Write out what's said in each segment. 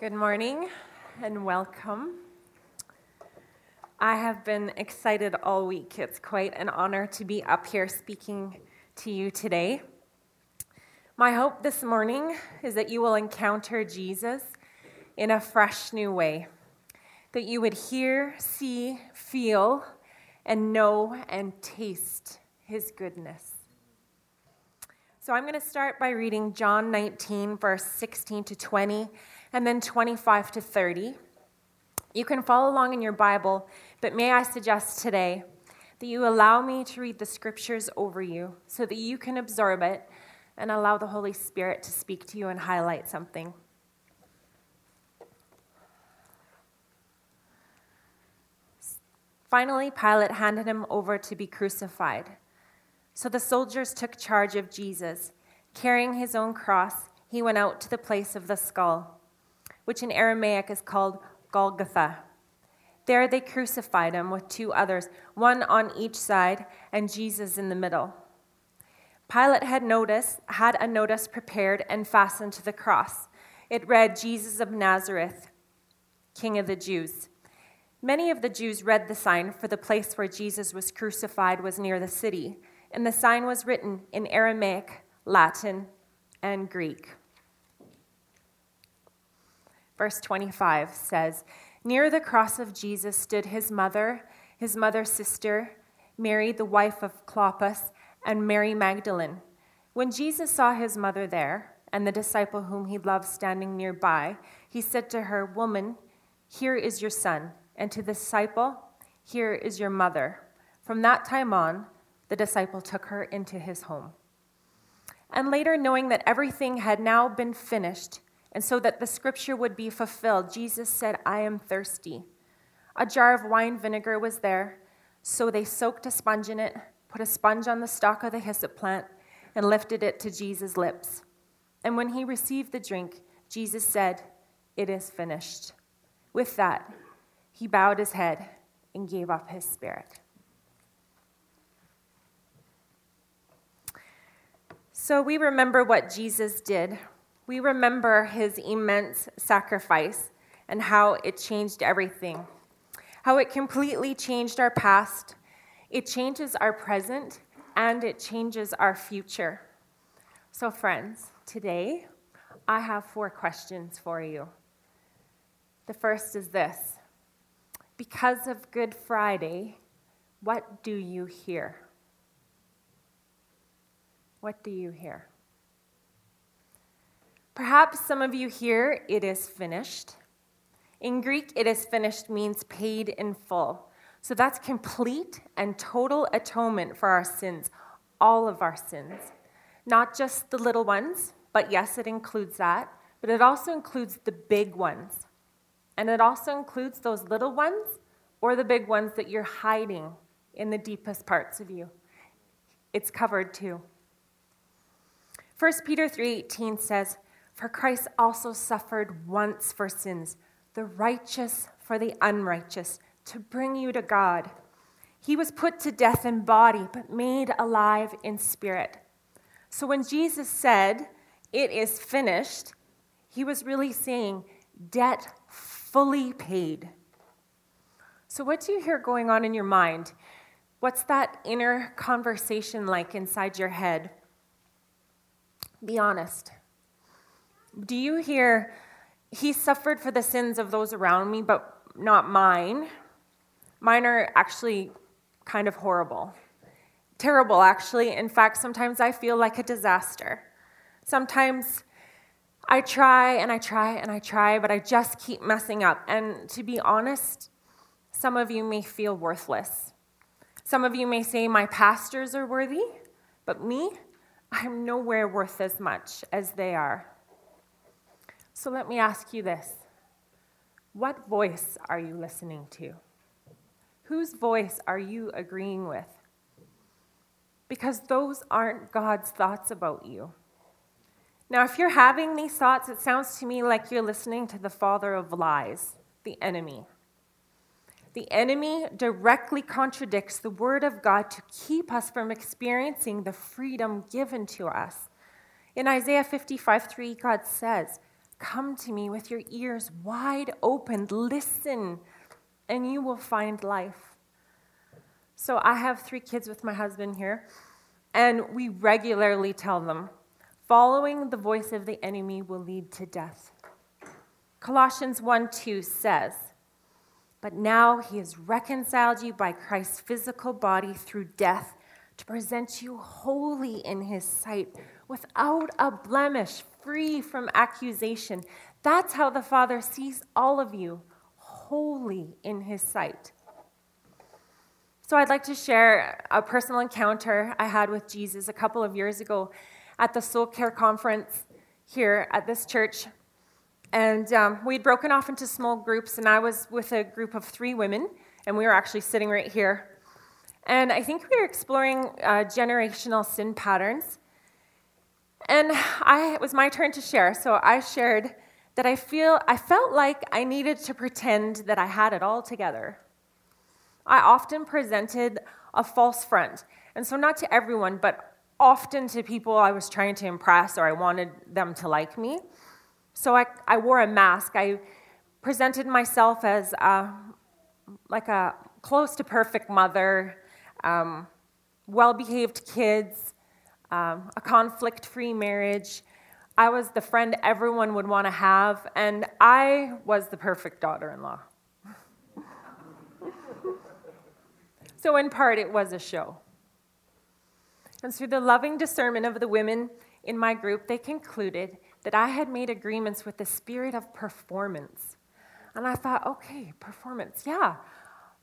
Good morning and welcome. I have been excited all week. It's quite an honor to be up here speaking to you today. My hope this morning is that you will encounter Jesus in a fresh new way, that you would hear, see, feel, and know and taste his goodness. So I'm going to start by reading John 19, verse 16 to 20, and then 25 to 30. You can follow along in your Bible, but may I suggest today that you allow me to read the scriptures over you so that you can absorb it and allow the Holy Spirit to speak to you and highlight something. Finally, Pilate handed him over to be crucified. So the soldiers took charge of Jesus. Carrying his own cross, he went out to the place of the skull, which in Aramaic is called Golgotha. There they crucified him with two others, one on each side, and Jesus in the middle. Pilate had notice, had a notice prepared and fastened to the cross. It read, Jesus of Nazareth, King of the Jews. Many of the Jews read the sign, for the place where Jesus was crucified was near the city, and the sign was written in Aramaic, Latin, and Greek. Verse 25 says, Near the cross of Jesus stood his mother, his mother's sister, Mary, the wife of Clopas, and Mary Magdalene. When Jesus saw his mother there, and the disciple whom he loved standing nearby, he said to her, Woman, here is your son, and to the disciple, Here is your mother. From that time on, the disciple took her into his home. And later, knowing that everything had now been finished, and so that the scripture would be fulfilled, Jesus said, I am thirsty. A jar of wine vinegar was there, so they soaked a sponge in it put a sponge on the stalk of the hyssop plant, and lifted it to Jesus' lips. And when he received the drink, Jesus said, It is finished. With that, he bowed his head and gave up his spirit. So we remember what Jesus did. We remember his immense sacrifice and how it changed everything, how it completely changed our past it changes our present and it changes our future. So, friends, today I have four questions for you. The first is this Because of Good Friday, what do you hear? What do you hear? Perhaps some of you hear it is finished. In Greek, it is finished means paid in full. So that's complete and total atonement for our sins, all of our sins. Not just the little ones, but yes, it includes that, but it also includes the big ones. And it also includes those little ones or the big ones that you're hiding in the deepest parts of you. It's covered too. 1 Peter 3:18 says, "For Christ also suffered once for sins, the righteous for the unrighteous." to bring you to God. He was put to death in body, but made alive in spirit. So when Jesus said, It is finished, he was really saying, Debt fully paid. So, what do you hear going on in your mind? What's that inner conversation like inside your head? Be honest. Do you hear, He suffered for the sins of those around me, but not mine? Mine are actually kind of horrible. Terrible, actually. In fact, sometimes I feel like a disaster. Sometimes I try and I try and I try, but I just keep messing up. And to be honest, some of you may feel worthless. Some of you may say, My pastors are worthy, but me, I'm nowhere worth as much as they are. So let me ask you this What voice are you listening to? Whose voice are you agreeing with? Because those aren't God's thoughts about you. Now, if you're having these thoughts, it sounds to me like you're listening to the father of lies, the enemy. The enemy directly contradicts the word of God to keep us from experiencing the freedom given to us. In Isaiah 55 3, God says, come to me with your ears wide open. Listen, and you will find life. So I have three kids with my husband here, and we regularly tell them following the voice of the enemy will lead to death. Colossians 1 2 says, But now he has reconciled you by Christ's physical body through death to present you holy in his sight, without a blemish, free from accusation. That's how the Father sees all of you, holy in his sight. So, I'd like to share a personal encounter I had with Jesus a couple of years ago at the Soul Care Conference here at this church. And um, we'd broken off into small groups, and I was with a group of three women, and we were actually sitting right here. And I think we were exploring uh, generational sin patterns. And I, it was my turn to share, so I shared that I feel I felt like I needed to pretend that I had it all together. I often presented a false front, and so not to everyone, but often to people I was trying to impress or I wanted them to like me. So I, I wore a mask. I presented myself as a, like a close to perfect mother, um, well behaved kids, um, a conflict free marriage. I was the friend everyone would want to have, and I was the perfect daughter in law. so, in part, it was a show. And through the loving discernment of the women in my group, they concluded that I had made agreements with the spirit of performance. And I thought, okay, performance, yeah,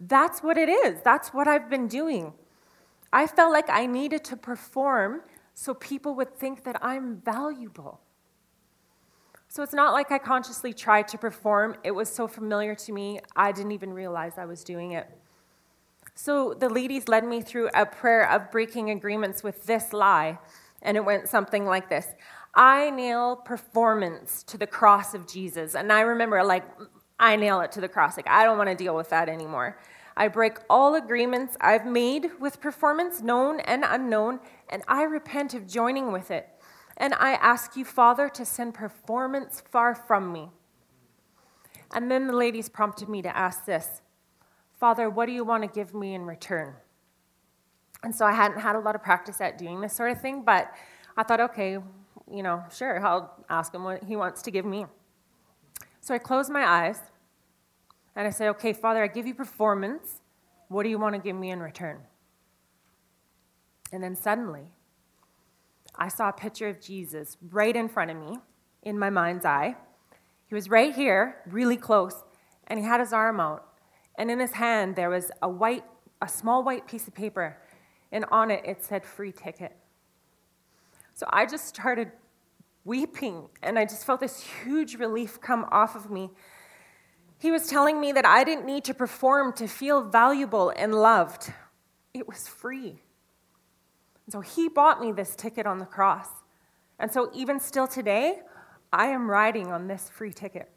that's what it is. That's what I've been doing. I felt like I needed to perform so people would think that I'm valuable. So it's not like I consciously tried to perform, it was so familiar to me, I didn't even realize I was doing it. So the ladies led me through a prayer of breaking agreements with this lie, and it went something like this I nail performance to the cross of Jesus. And I remember, like, I nail it to the cross. Like, I don't want to deal with that anymore. I break all agreements I've made with performance, known and unknown, and I repent of joining with it. And I ask you, Father, to send performance far from me. And then the ladies prompted me to ask this Father, what do you want to give me in return? And so I hadn't had a lot of practice at doing this sort of thing, but I thought, okay, you know, sure, I'll ask him what he wants to give me. So I closed my eyes and I say, okay, Father, I give you performance. What do you want to give me in return? And then suddenly, I saw a picture of Jesus right in front of me in my mind's eye. He was right here, really close, and he had his arm out. And in his hand, there was a white, a small white piece of paper, and on it, it said free ticket. So I just started weeping, and I just felt this huge relief come off of me. He was telling me that I didn't need to perform to feel valuable and loved, it was free. And so he bought me this ticket on the cross. And so even still today, I am riding on this free ticket.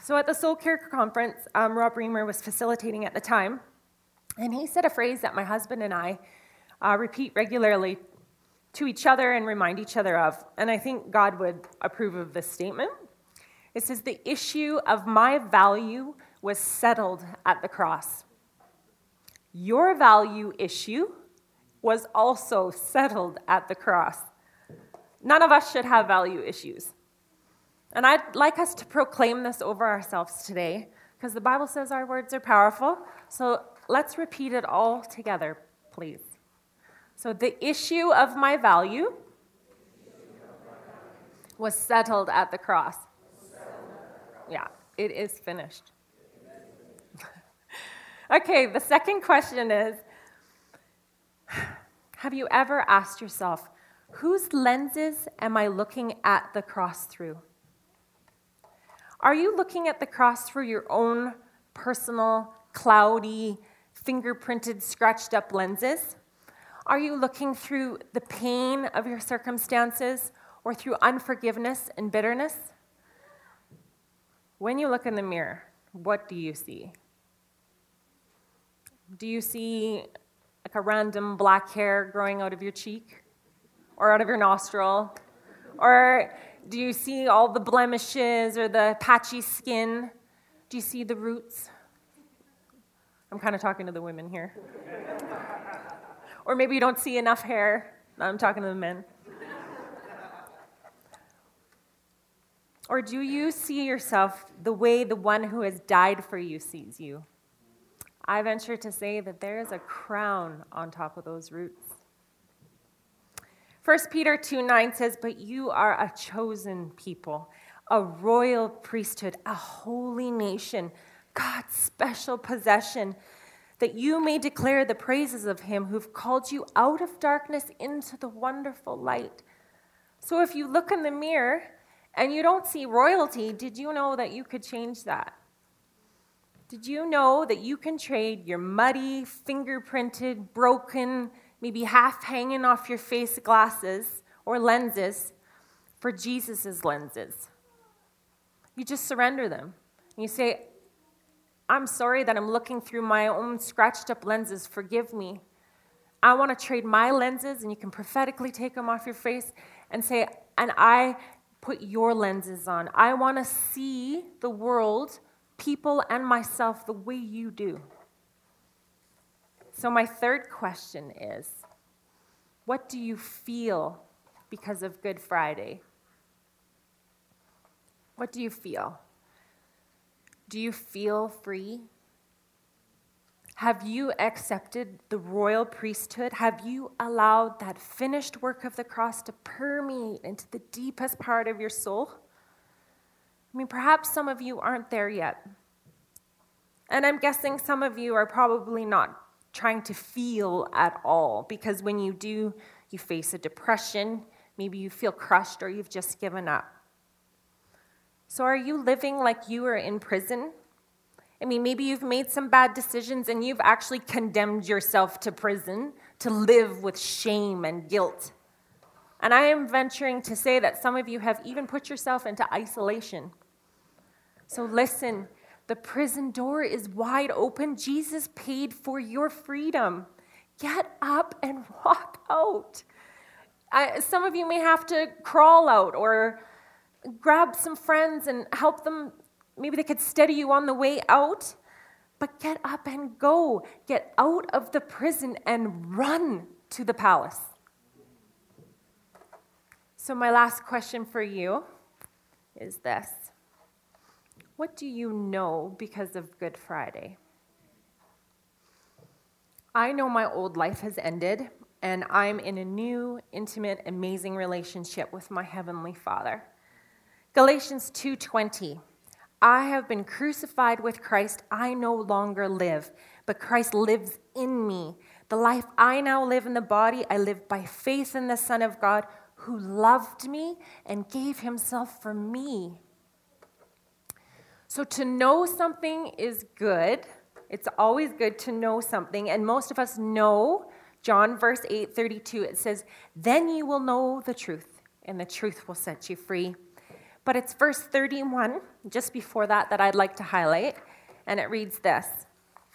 So at the Soul Care Conference, um, Rob Reimer was facilitating at the time, and he said a phrase that my husband and I uh, repeat regularly to each other and remind each other of. And I think God would approve of this statement. It says, The issue of my value was settled at the cross. Your value issue was also settled at the cross. None of us should have value issues. And I'd like us to proclaim this over ourselves today because the Bible says our words are powerful. So let's repeat it all together, please. So the issue of my value was settled at the cross. Yeah, it is finished. okay, the second question is Have you ever asked yourself, whose lenses am I looking at the cross through? Are you looking at the cross through your own personal, cloudy, fingerprinted, scratched up lenses? Are you looking through the pain of your circumstances or through unforgiveness and bitterness? When you look in the mirror, what do you see? Do you see like a random black hair growing out of your cheek or out of your nostril? Or Do you see all the blemishes or the patchy skin? Do you see the roots? I'm kind of talking to the women here. or maybe you don't see enough hair. I'm talking to the men. Or do you see yourself the way the one who has died for you sees you? I venture to say that there is a crown on top of those roots. 1 Peter 2 9 says, But you are a chosen people, a royal priesthood, a holy nation, God's special possession, that you may declare the praises of him who've called you out of darkness into the wonderful light. So if you look in the mirror and you don't see royalty, did you know that you could change that? Did you know that you can trade your muddy, fingerprinted, broken, maybe half hanging off your face glasses or lenses for Jesus' lenses? You just surrender them. and You say, I'm sorry that I'm looking through my own scratched up lenses. Forgive me. I want to trade my lenses, and you can prophetically take them off your face and say, and I put your lenses on. I want to see the world, people, and myself the way you do. So, my third question is what do you feel because of Good Friday? What do you feel? Do you feel free? Have you accepted the royal priesthood? Have you allowed that finished work of the cross to permeate into the deepest part of your soul? I mean, perhaps some of you aren't there yet. And I'm guessing some of you are probably not trying to feel at all because when you do, you face a depression, maybe you feel crushed or you've just given up. So, are you living like you are in prison? I mean, maybe you've made some bad decisions and you've actually condemned yourself to prison to live with shame and guilt. And I am venturing to say that some of you have even put yourself into isolation. So listen, the prison door is wide open. Jesus paid for your freedom. Get up and walk out. I, some of you may have to crawl out or grab some friends and help them Maybe they could steady you on the way out, but get up and go. Get out of the prison and run to the palace. So, my last question for you is this What do you know because of Good Friday? I know my old life has ended, and I'm in a new, intimate, amazing relationship with my heavenly Father. Galatians 2:20 I have been crucified with Christ. I no longer live, but Christ lives in me. The life I now live in the body, I live by faith in the Son of God who loved me and gave himself for me. So to know something is good. It's always good to know something. And most of us know John verse 8 32. It says, Then you will know the truth, and the truth will set you free. But it's verse 31, just before that, that I'd like to highlight. And it reads this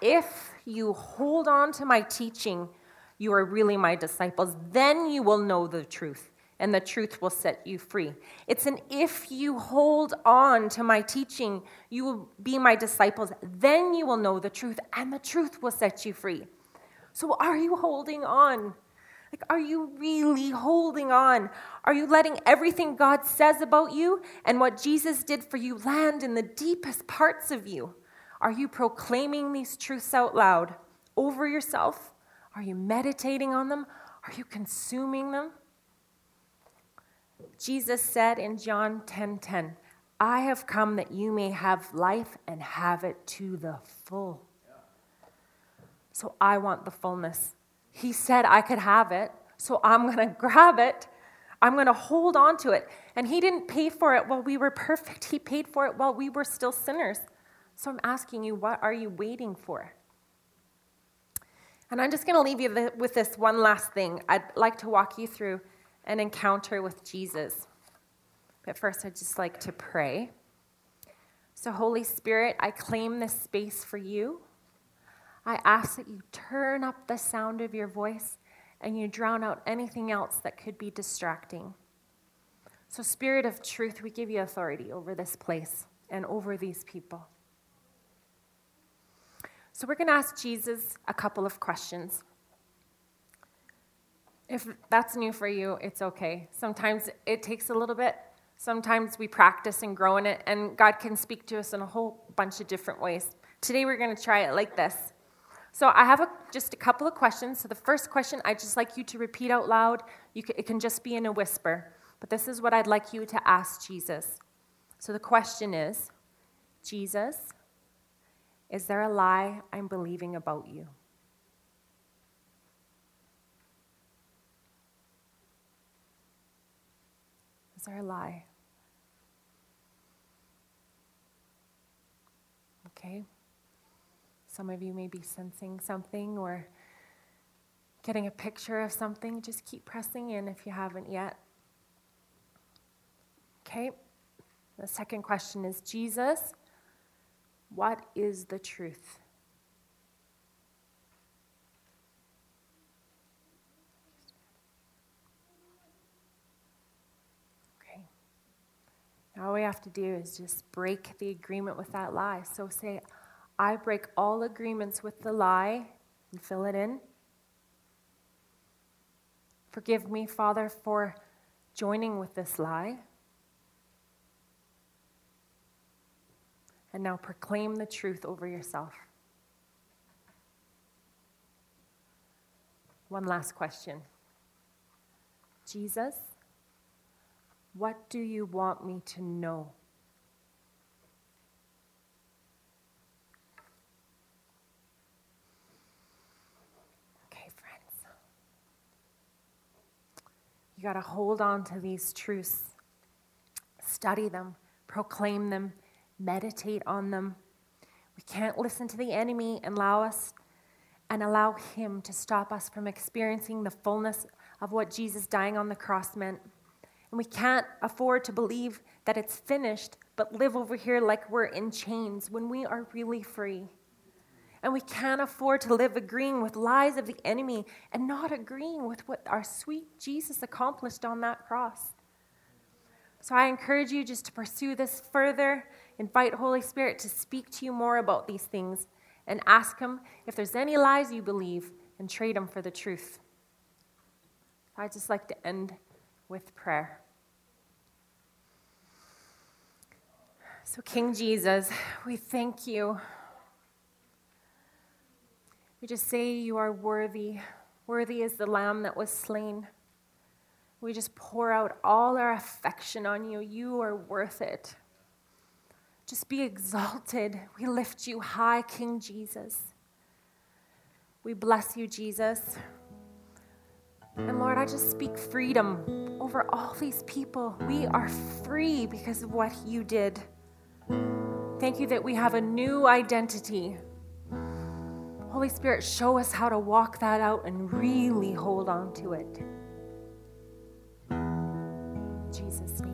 If you hold on to my teaching, you are really my disciples. Then you will know the truth, and the truth will set you free. It's an if you hold on to my teaching, you will be my disciples. Then you will know the truth, and the truth will set you free. So, are you holding on? Like, are you really holding on? Are you letting everything God says about you and what Jesus did for you land in the deepest parts of you? Are you proclaiming these truths out loud over yourself? Are you meditating on them? Are you consuming them? Jesus said in John 10:10, 10, 10, "I have come that you may have life and have it to the full." So I want the fullness. He said I could have it, so I'm going to grab it. I'm going to hold on to it. And He didn't pay for it while we were perfect, He paid for it while we were still sinners. So I'm asking you, what are you waiting for? And I'm just going to leave you with this one last thing. I'd like to walk you through an encounter with Jesus. But first, I'd just like to pray. So, Holy Spirit, I claim this space for you. I ask that you turn up the sound of your voice and you drown out anything else that could be distracting. So, Spirit of truth, we give you authority over this place and over these people. So, we're going to ask Jesus a couple of questions. If that's new for you, it's okay. Sometimes it takes a little bit. Sometimes we practice and grow in it, and God can speak to us in a whole bunch of different ways. Today, we're going to try it like this. So, I have a, just a couple of questions. So, the first question I'd just like you to repeat out loud. Can, it can just be in a whisper, but this is what I'd like you to ask Jesus. So, the question is Jesus, is there a lie I'm believing about you? Is there a lie? Okay. Some of you may be sensing something or getting a picture of something. Just keep pressing in if you haven't yet. Okay. The second question is Jesus, what is the truth? Okay. All we have to do is just break the agreement with that lie. So say, I break all agreements with the lie and fill it in. Forgive me, Father, for joining with this lie. And now proclaim the truth over yourself. One last question Jesus, what do you want me to know? Okay, friends. You got to hold on to these truths, study them, proclaim them, meditate on them. We can't listen to the enemy and allow us and allow him to stop us from experiencing the fullness of what Jesus dying on the cross meant. And we can't afford to believe that it's finished, but live over here like we're in chains when we are really free. And we can't afford to live agreeing with lies of the enemy and not agreeing with what our sweet Jesus accomplished on that cross. So I encourage you just to pursue this further, invite Holy Spirit to speak to you more about these things, and ask Him if there's any lies you believe and trade them for the truth. I'd just like to end with prayer. So, King Jesus, we thank you. We just say you are worthy. Worthy is the lamb that was slain. We just pour out all our affection on you. You are worth it. Just be exalted. We lift you high, King Jesus. We bless you, Jesus. And Lord, I just speak freedom over all these people. We are free because of what you did. Thank you that we have a new identity. Holy Spirit, show us how to walk that out and really hold on to it. In Jesus' name.